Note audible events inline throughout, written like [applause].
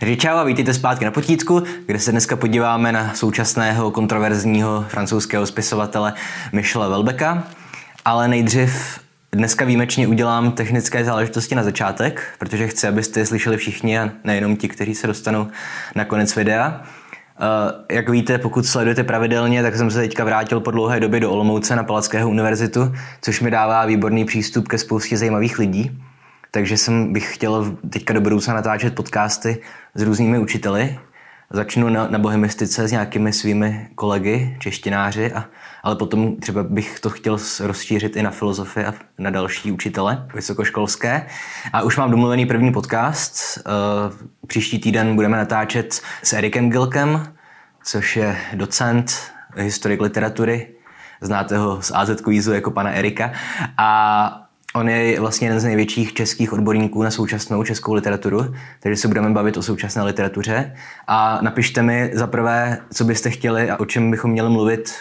Takže čau a vítejte zpátky na Potítku, kde se dneska podíváme na současného kontroverzního francouzského spisovatele Michela Welbecka. Ale nejdřív dneska výjimečně udělám technické záležitosti na začátek, protože chci, abyste je slyšeli všichni a nejenom ti, kteří se dostanou na konec videa. Uh, jak víte, pokud sledujete pravidelně, tak jsem se teďka vrátil po dlouhé době do Olomouce na Palackého univerzitu, což mi dává výborný přístup ke spoustě zajímavých lidí. Takže jsem bych chtěl teďka do budoucna natáčet podcasty s různými učiteli. Začnu na, na bohemistice s nějakými svými kolegy, češtináři, a, ale potom třeba bych to chtěl rozšířit i na filozofii a na další učitele vysokoškolské. A už mám domluvený první podcast. Uh, příští týden budeme natáčet s Erikem Gilkem, což je docent, historik literatury. Znáte ho z AZ kvízu jako pana Erika. A On je vlastně jeden z největších českých odborníků na současnou českou literaturu, takže se budeme bavit o současné literatuře. A napište mi za prvé, co byste chtěli a o čem bychom měli mluvit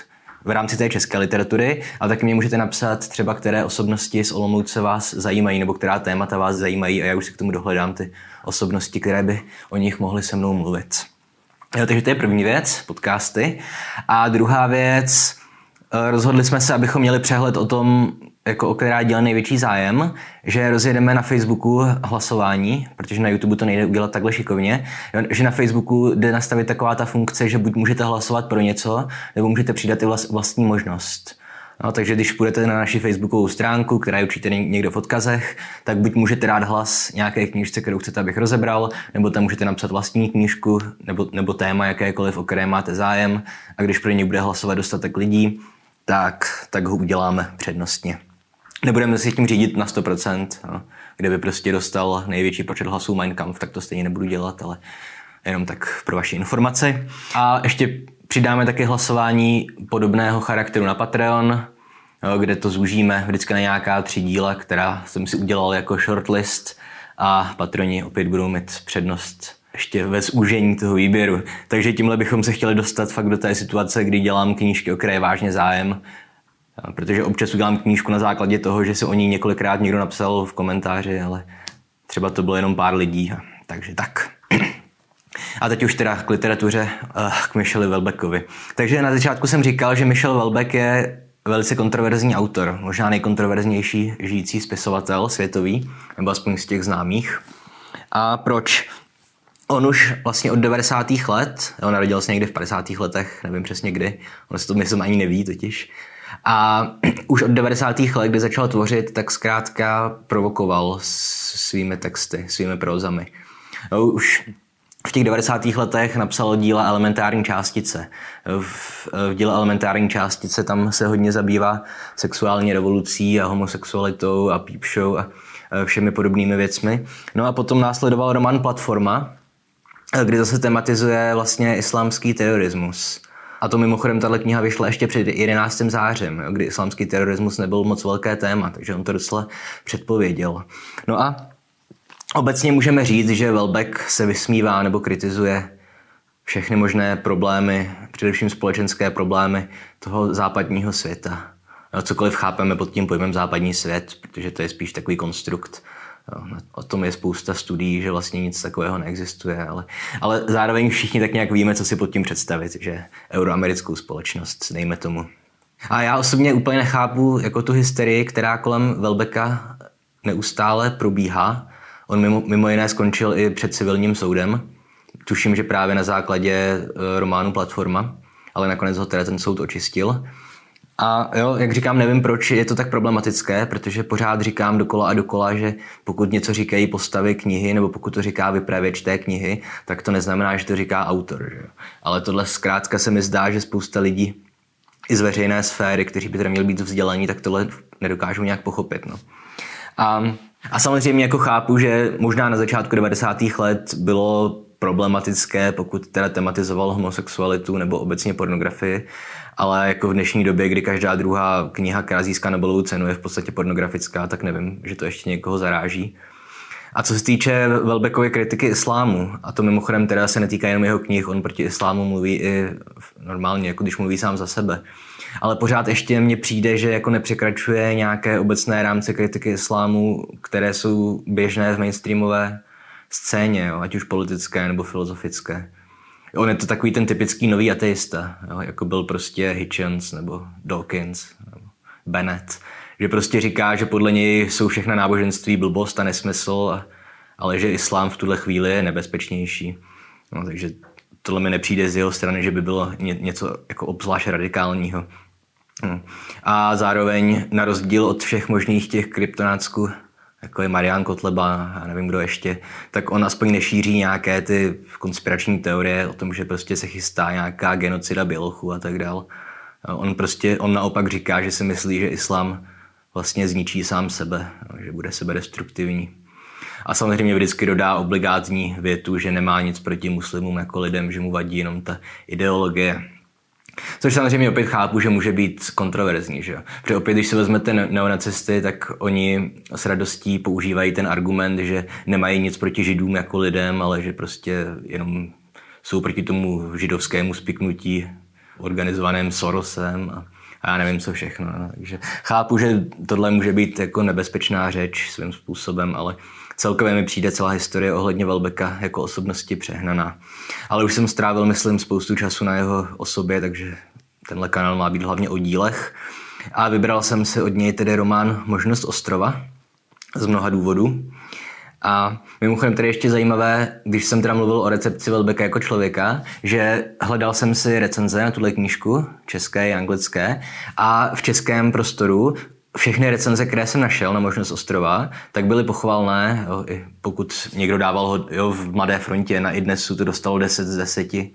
v rámci té české literatury, ale taky mě můžete napsat třeba, které osobnosti z Olomouce vás zajímají, nebo která témata vás zajímají a já už si k tomu dohledám ty osobnosti, které by o nich mohly se mnou mluvit. Jo, takže to je první věc, podcasty. A druhá věc, eh, rozhodli jsme se, abychom měli přehled o tom, jako o která dělá největší zájem, že rozjedeme na Facebooku hlasování, protože na YouTube to nejde udělat takhle šikovně, že na Facebooku jde nastavit taková ta funkce, že buď můžete hlasovat pro něco, nebo můžete přidat i vlastní možnost. No, takže když půjdete na naši facebookovou stránku, která je určitě někdo v odkazech, tak buď můžete dát hlas nějaké knížce, kterou chcete, abych rozebral, nebo tam můžete napsat vlastní knížku, nebo, nebo téma jakékoliv, o které máte zájem. A když pro ně bude hlasovat dostatek lidí, tak, tak ho uděláme přednostně. Nebudeme si tím řídit na 100%, no. kde by prostě dostal největší počet hlasů Mein Kampf, tak to stejně nebudu dělat, ale jenom tak pro vaši informaci. A ještě přidáme taky hlasování podobného charakteru na Patreon, kde to zúžíme vždycky na nějaká tři díla, která jsem si udělal jako shortlist a patroni opět budou mít přednost ještě ve zúžení toho výběru. Takže tímhle bychom se chtěli dostat fakt do té situace, kdy dělám knížky, o které vážně zájem Protože občas udělám knížku na základě toho, že se o ní několikrát někdo napsal v komentáři, ale třeba to bylo jenom pár lidí, takže tak. A teď už teda k literatuře, eh, k Micheli Welbeckovi. Takže na začátku jsem říkal, že Michel Welbeck je velice kontroverzní autor, možná nejkontroverznější žijící spisovatel světový, nebo aspoň z těch známých. A proč? On už vlastně od 90. let, on narodil se někdy v 50. letech, nevím přesně kdy, on se to myslím ani neví totiž, a [clears throat] už od 90. let, kdy začal tvořit, tak zkrátka provokoval svými texty, svými prozami. No, už v těch 90. letech napsal díla elementární částice. V, v díle elementární částice tam se hodně zabývá sexuální revolucí a homosexualitou a show a všemi podobnými věcmi. No a potom následoval román Platforma, kdy zase tematizuje vlastně islámský terorismus. A to mimochodem, tahle kniha vyšla ještě před 11. zářím, kdy islámský terorismus nebyl moc velké téma, takže on to docela předpověděl. No a obecně můžeme říct, že Welbeck se vysmívá nebo kritizuje všechny možné problémy, především společenské problémy toho západního světa. No, cokoliv chápeme pod tím pojmem západní svět, protože to je spíš takový konstrukt O tom je spousta studií, že vlastně nic takového neexistuje, ale, ale zároveň všichni tak nějak víme, co si pod tím představit, že euroamerickou společnost, dejme tomu. A já osobně úplně nechápu jako tu hysterii, která kolem Velbeka neustále probíhá. On mimo, mimo jiné skončil i před civilním soudem. Tuším, že právě na základě e, románu Platforma, ale nakonec ho teda ten soud očistil. A jo, jak říkám, nevím, proč je to tak problematické, protože pořád říkám dokola a dokola, že pokud něco říkají postavy knihy, nebo pokud to říká vypravěč té knihy, tak to neznamená, že to říká autor. Že? Ale tohle zkrátka se mi zdá, že spousta lidí i z veřejné sféry, kteří by teda měli být vzdělaní, tak tohle nedokážou nějak pochopit. No. A, a samozřejmě jako chápu, že možná na začátku 90. let bylo problematické, pokud teda tematizoval homosexualitu nebo obecně pornografii, ale jako v dnešní době, kdy každá druhá kniha, která získá Nobelovu cenu, je v podstatě pornografická, tak nevím, že to ještě někoho zaráží. A co se týče Welbeckovy kritiky islámu, a to mimochodem teda se netýká jenom jeho knih, on proti islámu mluví i normálně, jako když mluví sám za sebe. Ale pořád ještě mně přijde, že jako nepřekračuje nějaké obecné rámce kritiky islámu, které jsou běžné v mainstreamové scéně, jo, ať už politické nebo filozofické. On je to takový ten typický nový ateista, jo, jako byl prostě Hitchens nebo Dawkins nebo Bennett, že prostě říká, že podle něj jsou všechna náboženství blbost a nesmysl, a, ale že islám v tuhle chvíli je nebezpečnější. No, takže tohle mi nepřijde z jeho strany, že by bylo ně, něco jako obzvlášť radikálního. No. A zároveň na rozdíl od všech možných těch kryptonácků, jako je Marian Kotleba a nevím kdo ještě, tak on aspoň nešíří nějaké ty konspirační teorie o tom, že prostě se chystá nějaká genocida bělochů a tak dál. On prostě, on naopak říká, že si myslí, že islám vlastně zničí sám sebe, že bude sebe destruktivní. A samozřejmě vždycky dodá obligátní větu, že nemá nic proti muslimům jako lidem, že mu vadí jenom ta ideologie. Což samozřejmě opět chápu, že může být kontroverzní. Že? Protože opět, když si vezmete neonacisty, tak oni s radostí používají ten argument, že nemají nic proti židům jako lidem, ale že prostě jenom jsou proti tomu židovskému spiknutí organizovaném Sorosem a, a já nevím co všechno. No. Takže chápu, že tohle může být jako nebezpečná řeč svým způsobem, ale celkově mi přijde celá historie ohledně Velbeka jako osobnosti přehnaná. Ale už jsem strávil, myslím, spoustu času na jeho osobě, takže tenhle kanál má být hlavně o dílech. A vybral jsem si od něj tedy román Možnost ostrova z mnoha důvodů. A mimochodem tady ještě zajímavé, když jsem teda mluvil o recepci Velbeka jako člověka, že hledal jsem si recenze na tuhle knížku, české i anglické, a v českém prostoru všechny recenze, které jsem našel na možnost ostrova, tak byly pochvalné. Jo, pokud někdo dával ho jo, v Mladé frontě, na idnesu to dostalo 10 z 10. I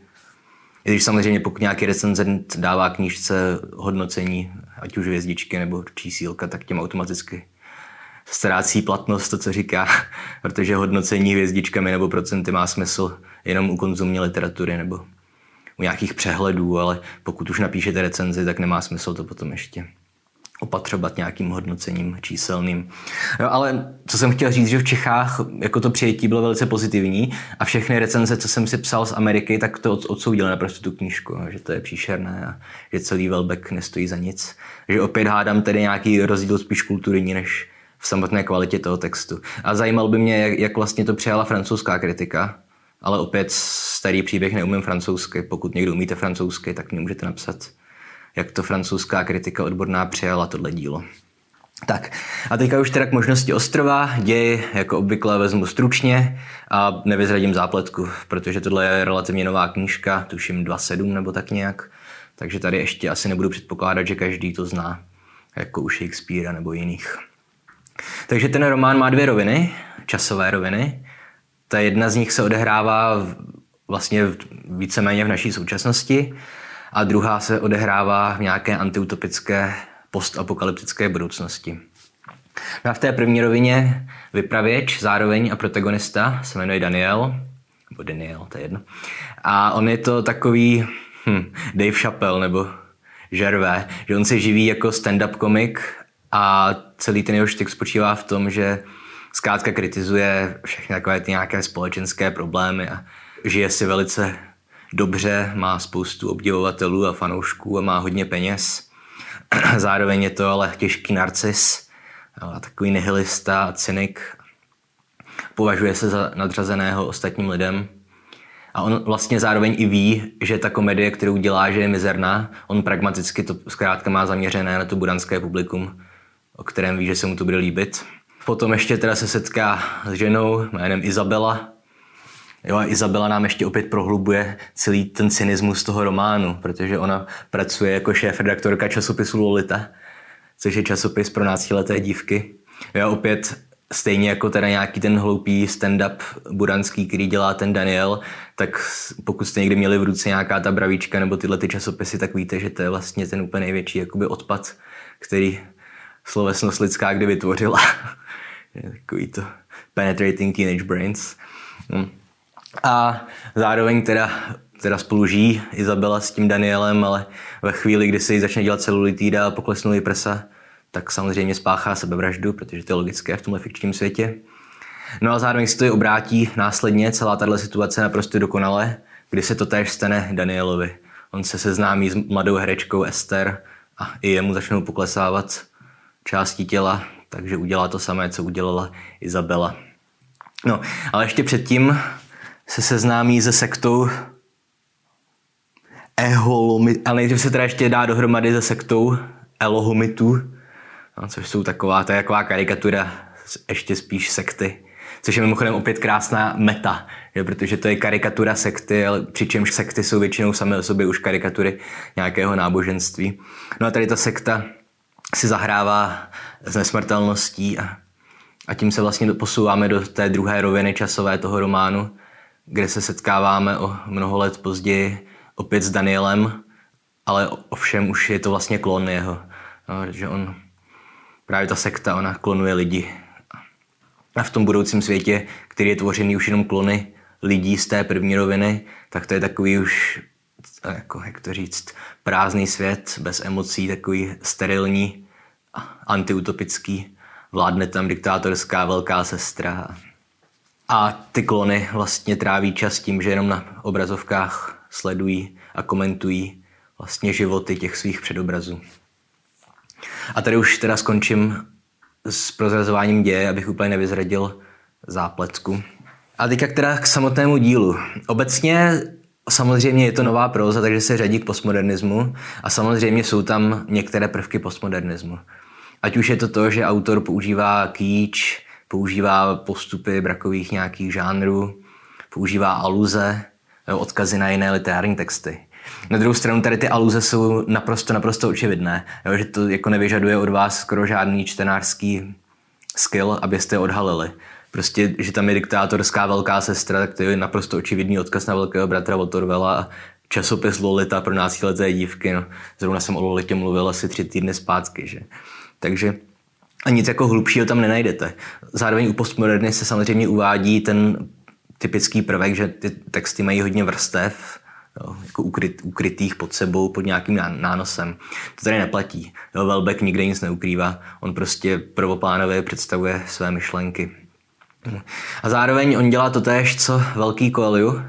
když samozřejmě pokud nějaký recenzent dává knížce hodnocení, ať už hvězdičky nebo čísílka, tak těm automaticky ztrácí platnost to, co říká, [laughs] protože hodnocení hvězdičkami nebo procenty má smysl jenom u konzumní literatury nebo u nějakých přehledů, ale pokud už napíšete recenzi, tak nemá smysl to potom ještě opatřovat nějakým hodnocením číselným. Jo, ale co jsem chtěl říct, že v Čechách jako to přijetí bylo velice pozitivní a všechny recenze, co jsem si psal z Ameriky, tak to odsoudili naprosto tu knížku, že to je příšerné a že celý Velbek nestojí za nic. Že opět hádám tedy nějaký rozdíl spíš kulturní než v samotné kvalitě toho textu. A zajímal by mě, jak, jak vlastně to přijala francouzská kritika, ale opět starý příběh neumím francouzsky. Pokud někdo umíte francouzsky, tak mě můžete napsat jak to francouzská kritika odborná přijala tohle dílo. Tak a teďka už teda k možnosti ostrova. Děj jako obvykle vezmu stručně a nevyzradím zápletku, protože tohle je relativně nová knížka, tuším 2.7 nebo tak nějak. Takže tady ještě asi nebudu předpokládat, že každý to zná, jako u Shakespearea nebo jiných. Takže ten román má dvě roviny, časové roviny. Ta jedna z nich se odehrává vlastně víceméně v naší současnosti a druhá se odehrává v nějaké antiutopické postapokalyptické budoucnosti. No a v té první rovině vypravěč, zároveň a protagonista se jmenuje Daniel, nebo Daniel, to je jedno. A on je to takový hm, Dave Chappelle nebo Žervé, že on se živí jako stand-up komik a celý ten jeho štyk spočívá v tom, že zkrátka kritizuje všechny takové ty nějaké společenské problémy a žije si velice dobře, má spoustu obdivovatelů a fanoušků a má hodně peněz. [clears throat] Zároveň je to ale těžký narcis, takový nihilista a cynik. Považuje se za nadřazeného ostatním lidem. A on vlastně zároveň i ví, že ta komedie, kterou dělá, že je mizerná. On pragmaticky to zkrátka má zaměřené na to budanské publikum, o kterém ví, že se mu to bude líbit. Potom ještě teda se setká s ženou jménem Izabela, Jo, a Izabela nám ještě opět prohlubuje celý ten cynismus toho románu, protože ona pracuje jako šéf-redaktorka časopisu Lolita, což je časopis pro náctileté dívky. Jo, opět stejně jako teda nějaký ten hloupý stand-up buranský, který dělá ten Daniel, tak pokud jste někdy měli v ruce nějaká ta bravíčka nebo tyhle ty časopisy, tak víte, že to je vlastně ten úplně největší jakoby odpad, který slovesnost lidská kdy vytvořila. [laughs] Takový to penetrating teenage brains. Hmm. A zároveň teda, teda spolu žijí Izabela s tím Danielem, ale ve chvíli, kdy se jí začne dělat celulitída a poklesnou prsa, tak samozřejmě spáchá sebevraždu, protože to je logické v tomhle fikčním světě. No a zároveň se to i obrátí následně, celá tahle situace naprosto dokonale, kdy se to též stane Danielovi. On se seznámí s mladou herečkou Esther a i jemu začnou poklesávat části těla, takže udělá to samé, co udělala Izabela. No, ale ještě předtím se seznámí se sektou Eholomi, ale nejdřív se teda ještě dá dohromady se sektou Elohomitů, no, což jsou taková, to je taková karikatura ještě spíš sekty, což je mimochodem opět krásná meta, že, protože to je karikatura sekty, ale přičemž sekty jsou většinou samé o sobě už karikatury nějakého náboženství. No a tady ta sekta si zahrává s nesmrtelností a, a tím se vlastně posouváme do té druhé roviny časové toho románu, kde se setkáváme o mnoho let později opět s Danielem, ale ovšem už je to vlastně klon jeho. No, že on, právě ta sekta, ona klonuje lidi. A v tom budoucím světě, který je tvořený už jenom klony lidí z té první roviny, tak to je takový už, jako, jak to říct, prázdný svět, bez emocí, takový sterilní, antiutopický. Vládne tam diktátorská velká sestra. A ty klony vlastně tráví čas tím, že jenom na obrazovkách sledují a komentují vlastně životy těch svých předobrazů. A tady už teda skončím s prozrazováním děje, abych úplně nevyzradil zápletku. A teďka teda k samotnému dílu. Obecně samozřejmě je to nová proza, takže se řadí k postmodernismu a samozřejmě jsou tam některé prvky postmodernismu. Ať už je to to, že autor používá kýč, používá postupy brakových nějakých žánrů, používá aluze, odkazy na jiné literární texty. Na druhou stranu tady ty aluze jsou naprosto, naprosto očividné, jo, že to jako nevyžaduje od vás skoro žádný čtenářský skill, abyste odhalili. Prostě, že tam je diktátorská velká sestra, tak to je naprosto očividný odkaz na velkého bratra od Orwella a časopis Lolita pro náctileté dívky. No. Zrovna jsem o Lolitě mluvil asi tři týdny zpátky. Že? Takže a nic jako hlubšího tam nenajdete. Zároveň u postmoderny se samozřejmě uvádí ten typický prvek, že ty texty mají hodně vrstev, jo, jako ukryt, ukrytých pod sebou, pod nějakým nánosem. To tady neplatí. Jo, Welbeck nikde nic neukrývá, on prostě prvoplánově představuje své myšlenky. A zároveň on dělá to též, co velký Coelho,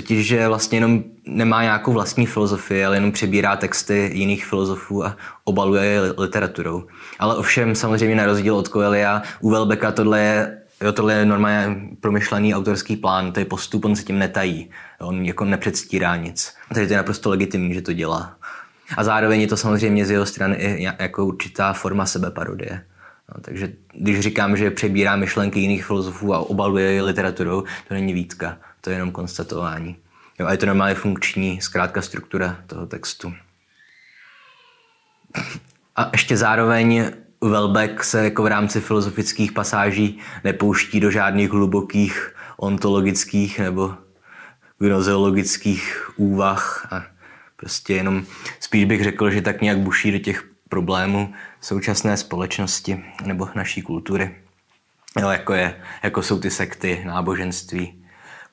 totiž, že vlastně jenom nemá nějakou vlastní filozofii, ale jenom přebírá texty jiných filozofů a obaluje je literaturou. Ale ovšem samozřejmě na rozdíl od Coelia, u Welbecka tohle je Jo, tohle je normálně promyšlený autorský plán, to je postup, on se tím netají. On jako nepředstírá nic. Takže to je naprosto legitimní, že to dělá. A zároveň je to samozřejmě z jeho strany i jako určitá forma sebeparodie. No, takže když říkám, že přebírá myšlenky jiných filozofů a obaluje je literaturou, to není výtka, to je jenom konstatování. Jo, a je to normálně funkční, zkrátka struktura toho textu. A ještě zároveň Welbeck se jako v rámci filozofických pasáží nepouští do žádných hlubokých ontologických nebo gnozeologických úvah a prostě jenom spíš bych řekl, že tak nějak buší do těch problémů současné společnosti nebo naší kultury. Jo, jako, je, jako jsou ty sekty, náboženství,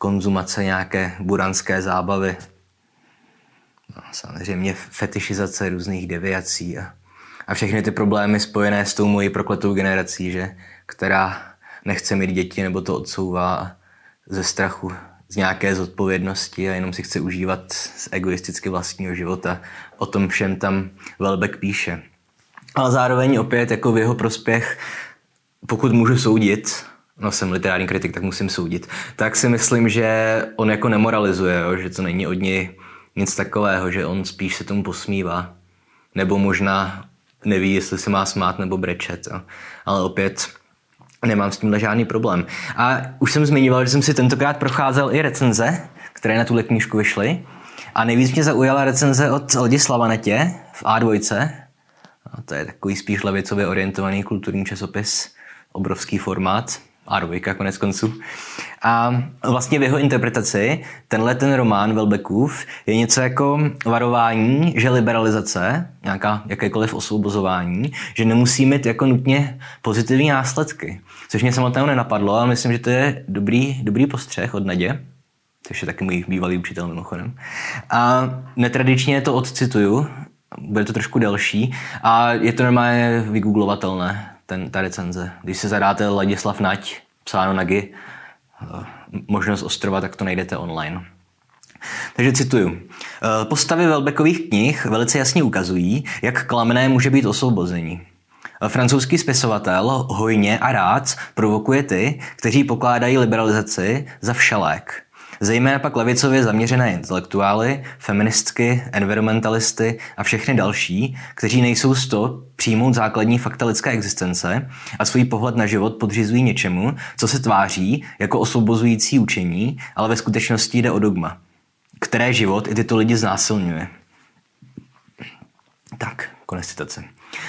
konzumace nějaké buranské zábavy, no, samozřejmě fetišizace různých deviací a a všechny ty problémy spojené s tou mojí prokletou generací, že, která nechce mít děti nebo to odsouvá ze strachu, z nějaké zodpovědnosti a jenom si chce užívat z egoisticky vlastního života. O tom všem tam Welbeck píše. Ale zároveň opět jako v jeho prospěch, pokud můžu soudit, no jsem literární kritik, tak musím soudit, tak si myslím, že on jako nemoralizuje, jo? že to není od něj nic takového, že on spíš se tomu posmívá. Nebo možná neví, jestli se má smát nebo brečet. Jo. Ale opět nemám s tímhle žádný problém. A už jsem zmiňoval, že jsem si tentokrát procházel i recenze, které na tuhle knížku vyšly. A nejvíc mě zaujala recenze od Ladislava Netě v A2. A to je takový spíš levicově orientovaný kulturní časopis, obrovský formát. A2 konec konců. A vlastně v jeho interpretaci tenhle ten román Welbeckův je něco jako varování, že liberalizace, nějaká, jakékoliv osvobozování, že nemusí mít jako nutně pozitivní následky. Což mě samotného nenapadlo, ale myslím, že to je dobrý, dobrý postřeh od Nadě, což je taky můj bývalý učitel mimochodem. A netradičně to odcituju, bude to trošku delší a je to normálně vygooglovatelné ten, ta recenze. Když se zadáte Ladislav Nať, psáno na G, eh, možnost ostrova, tak to najdete online. Takže cituju. Eh, postavy Velbekových knih velice jasně ukazují, jak klamné může být osvobození. Francouzský spisovatel hojně a rád provokuje ty, kteří pokládají liberalizaci za všelék. Zejména pak levicově zaměřené intelektuály, feministky, environmentalisty a všechny další, kteří nejsou z to přijmout základní fakta lidské existence a svůj pohled na život podřizují něčemu, co se tváří jako osvobozující učení, ale ve skutečnosti jde o dogma, které život i tyto lidi znásilňuje. Tak, konec citace.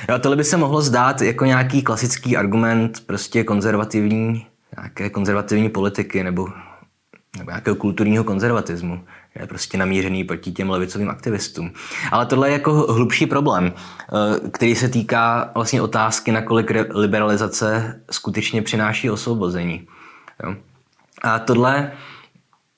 Jo, tohle by se mohlo zdát jako nějaký klasický argument prostě konzervativní, nějaké konzervativní politiky nebo nebo nějakého kulturního konzervatismu, je prostě namířený proti těm levicovým aktivistům. Ale tohle je jako hlubší problém, eh, který se týká vlastně otázky, nakolik liberalizace skutečně přináší osvobození. Jo? A tohle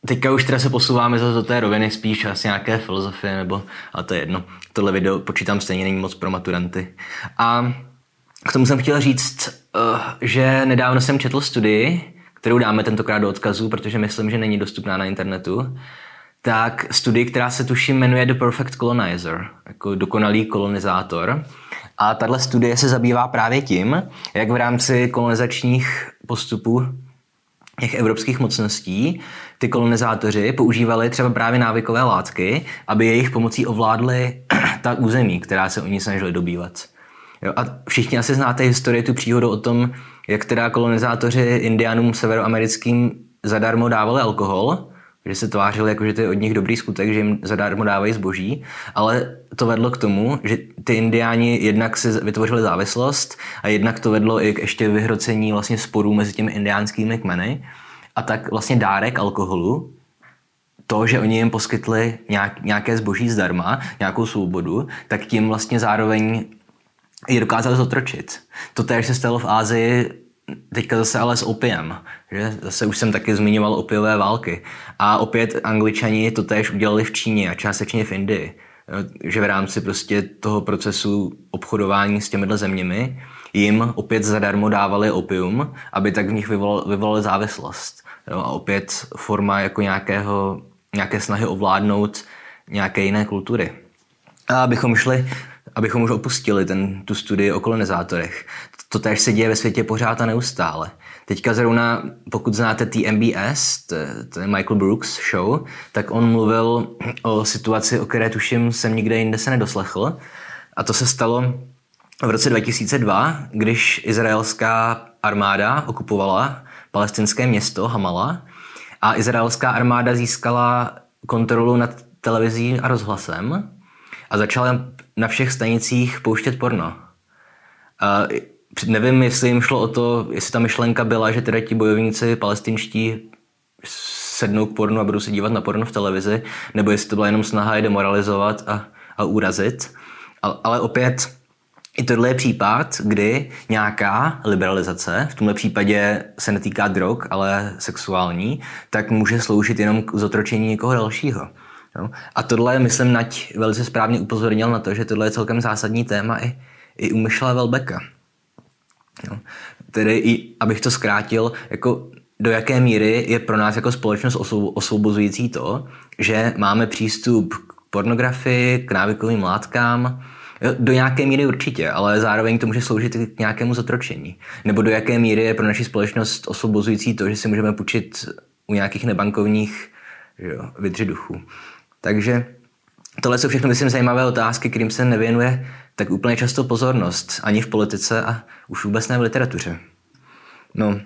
Teďka už teda se posouváme do té roviny spíš asi nějaké filozofie, nebo, ale to je jedno. Tohle video počítám stejně není moc pro maturanty. A k tomu jsem chtěl říct, eh, že nedávno jsem četl studii, kterou dáme tentokrát do odkazu, protože myslím, že není dostupná na internetu, tak studii, která se tuším jmenuje The Perfect Colonizer, jako dokonalý kolonizátor. A tahle studie se zabývá právě tím, jak v rámci kolonizačních postupů těch evropských mocností ty kolonizátoři používali třeba právě návykové látky, aby jejich pomocí ovládli [clears throat] ta území, která se oni snažili dobývat. Jo, a všichni asi znáte historii, tu příhodu o tom, jak teda kolonizátoři indiánům severoamerickým zadarmo dávali alkohol, že se tvářili jako, že to je od nich dobrý skutek, že jim zadarmo dávají zboží, ale to vedlo k tomu, že ty indiáni jednak si vytvořili závislost a jednak to vedlo i k ještě vyhrocení vlastně sporů mezi těmi indiánskými kmeny. A tak vlastně dárek alkoholu to, že oni jim poskytli nějak, nějaké zboží zdarma, nějakou svobodu, tak tím vlastně zároveň je dokázali zotročit. To též se stalo v Ázii teďka zase ale s opiem, že zase už jsem taky zmiňoval opiové války. A opět angličani to též udělali v Číně a částečně v Indii. Že v rámci prostě toho procesu obchodování s těmihle zeměmi jim opět zadarmo dávali opium, aby tak v nich vyvolali, vyvolali závislost. Jo, a opět forma jako nějakého, nějaké snahy ovládnout nějaké jiné kultury. A abychom šli abychom už opustili ten, tu studii o kolonizátorech. To tež se děje ve světě pořád a neustále. Teďka zrovna, pokud znáte TMBS, to, to je Michael Brooks show, tak on mluvil o situaci, o které tuším jsem nikde jinde se nedoslechl. A to se stalo v roce 2002, když izraelská armáda okupovala palestinské město Hamala a izraelská armáda získala kontrolu nad televizí a rozhlasem a začala na všech stanicích pouštět porno. A nevím, jestli jim šlo o to, jestli ta myšlenka byla, že teda ti bojovníci palestinští sednou k pornu a budou se dívat na porno v televizi, nebo jestli to byla jenom snaha je demoralizovat a, a urazit. A, ale opět, i tohle je případ, kdy nějaká liberalizace, v tomhle případě se netýká drog, ale sexuální, tak může sloužit jenom k zotročení někoho dalšího. Jo? A tohle, myslím, Nať velice správně upozornil na to, že tohle je celkem zásadní téma i, i u Michela Velbeka. Jo? Tedy i, abych to zkrátil, jako do jaké míry je pro nás jako společnost osvobozující to, že máme přístup k pornografii, k návykovým látkám, do nějaké míry určitě, ale zároveň to může sloužit k nějakému zotročení. Nebo do jaké míry je pro naši společnost osvobozující to, že si můžeme půjčit u nějakých nebankovních vydřiduchů. Takže tohle jsou všechno, myslím, zajímavé otázky, kterým se nevěnuje tak úplně často pozornost, ani v politice a už vůbec ne v literatuře. No.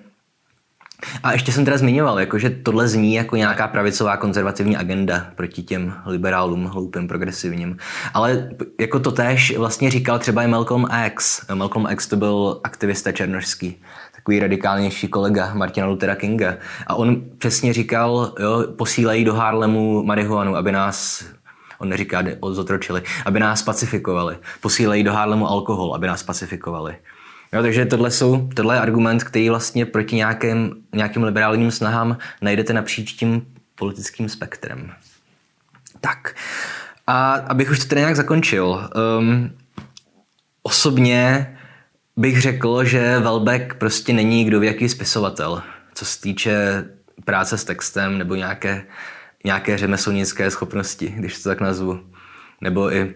A ještě jsem teda zmiňoval, jako, že tohle zní jako nějaká pravicová konzervativní agenda proti těm liberálům, hloupým, progresivním. Ale jako to též vlastně říkal třeba i Malcolm X. Malcolm X to byl aktivista černožský takový radikálnější kolega Martina Luthera Kinga. A on přesně říkal, jo, posílají do Harlemu marihuanu, aby nás on neříká, zotročili, aby nás pacifikovali. Posílají do Harlemu alkohol, aby nás pacifikovali. Jo, takže tohle, jsou, tohle je argument, který vlastně proti nějakým, nějakým liberálním snahám najdete napříč tím politickým spektrem. Tak. A abych už to tedy nějak zakončil. Um, osobně bych řekl, že Velbek prostě není kdo jaký spisovatel, co se týče práce s textem nebo nějaké, nějaké řemeslnické schopnosti, když to tak nazvu. Nebo i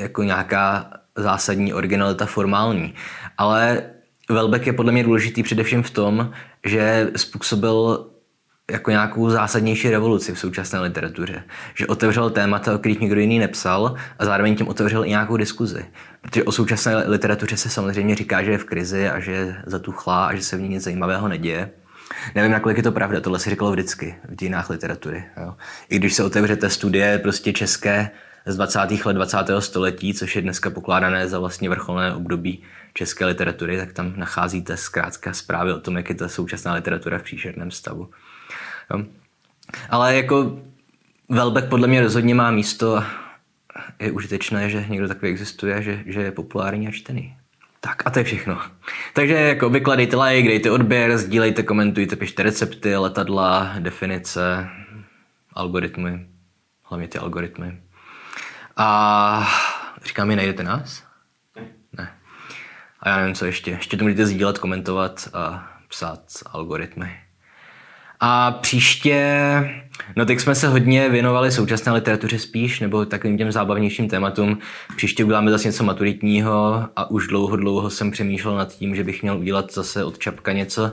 jako nějaká zásadní originalita formální. Ale Welbeck je podle mě důležitý především v tom, že způsobil jako nějakou zásadnější revoluci v současné literatuře. Že otevřel témata, o kterých nikdo jiný nepsal a zároveň tím otevřel i nějakou diskuzi. Protože o současné literatuře se samozřejmě říká, že je v krizi a že je zatuchlá a že se v ní nic zajímavého neděje. Nevím, nakolik je to pravda, tohle se říkalo vždycky v dějinách literatury. Jo. I když se otevřete studie prostě české z 20. let 20. století, což je dneska pokládané za vlastně vrcholné období české literatury, tak tam nacházíte zkrátka zprávy o tom, jak je ta současná literatura v příšerném stavu. Jo. Ale jako Velbek podle mě rozhodně má místo je užitečné, že někdo takový existuje, že, že je populární a čtený. Tak a to je všechno. Takže jako vykladejte like, dejte odběr, sdílejte, komentujte, pište recepty, letadla, definice, algoritmy, hlavně ty algoritmy. A říkám mi, najdete nás? Ne. ne. A já nevím, co ještě. Ještě to můžete sdílet, komentovat a psát algoritmy. A příště, no teď jsme se hodně věnovali současné literatuře spíš, nebo takovým těm zábavnějším tématům. Příště uděláme zase něco maturitního a už dlouho, dlouho jsem přemýšlel nad tím, že bych měl udělat zase od Čapka něco,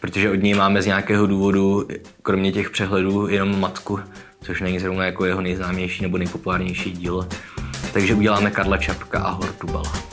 protože od něj máme z nějakého důvodu, kromě těch přehledů, jenom matku, což není zrovna jako jeho nejznámější nebo nejpopulárnější dílo. Takže uděláme Karla Čapka a Hortubala.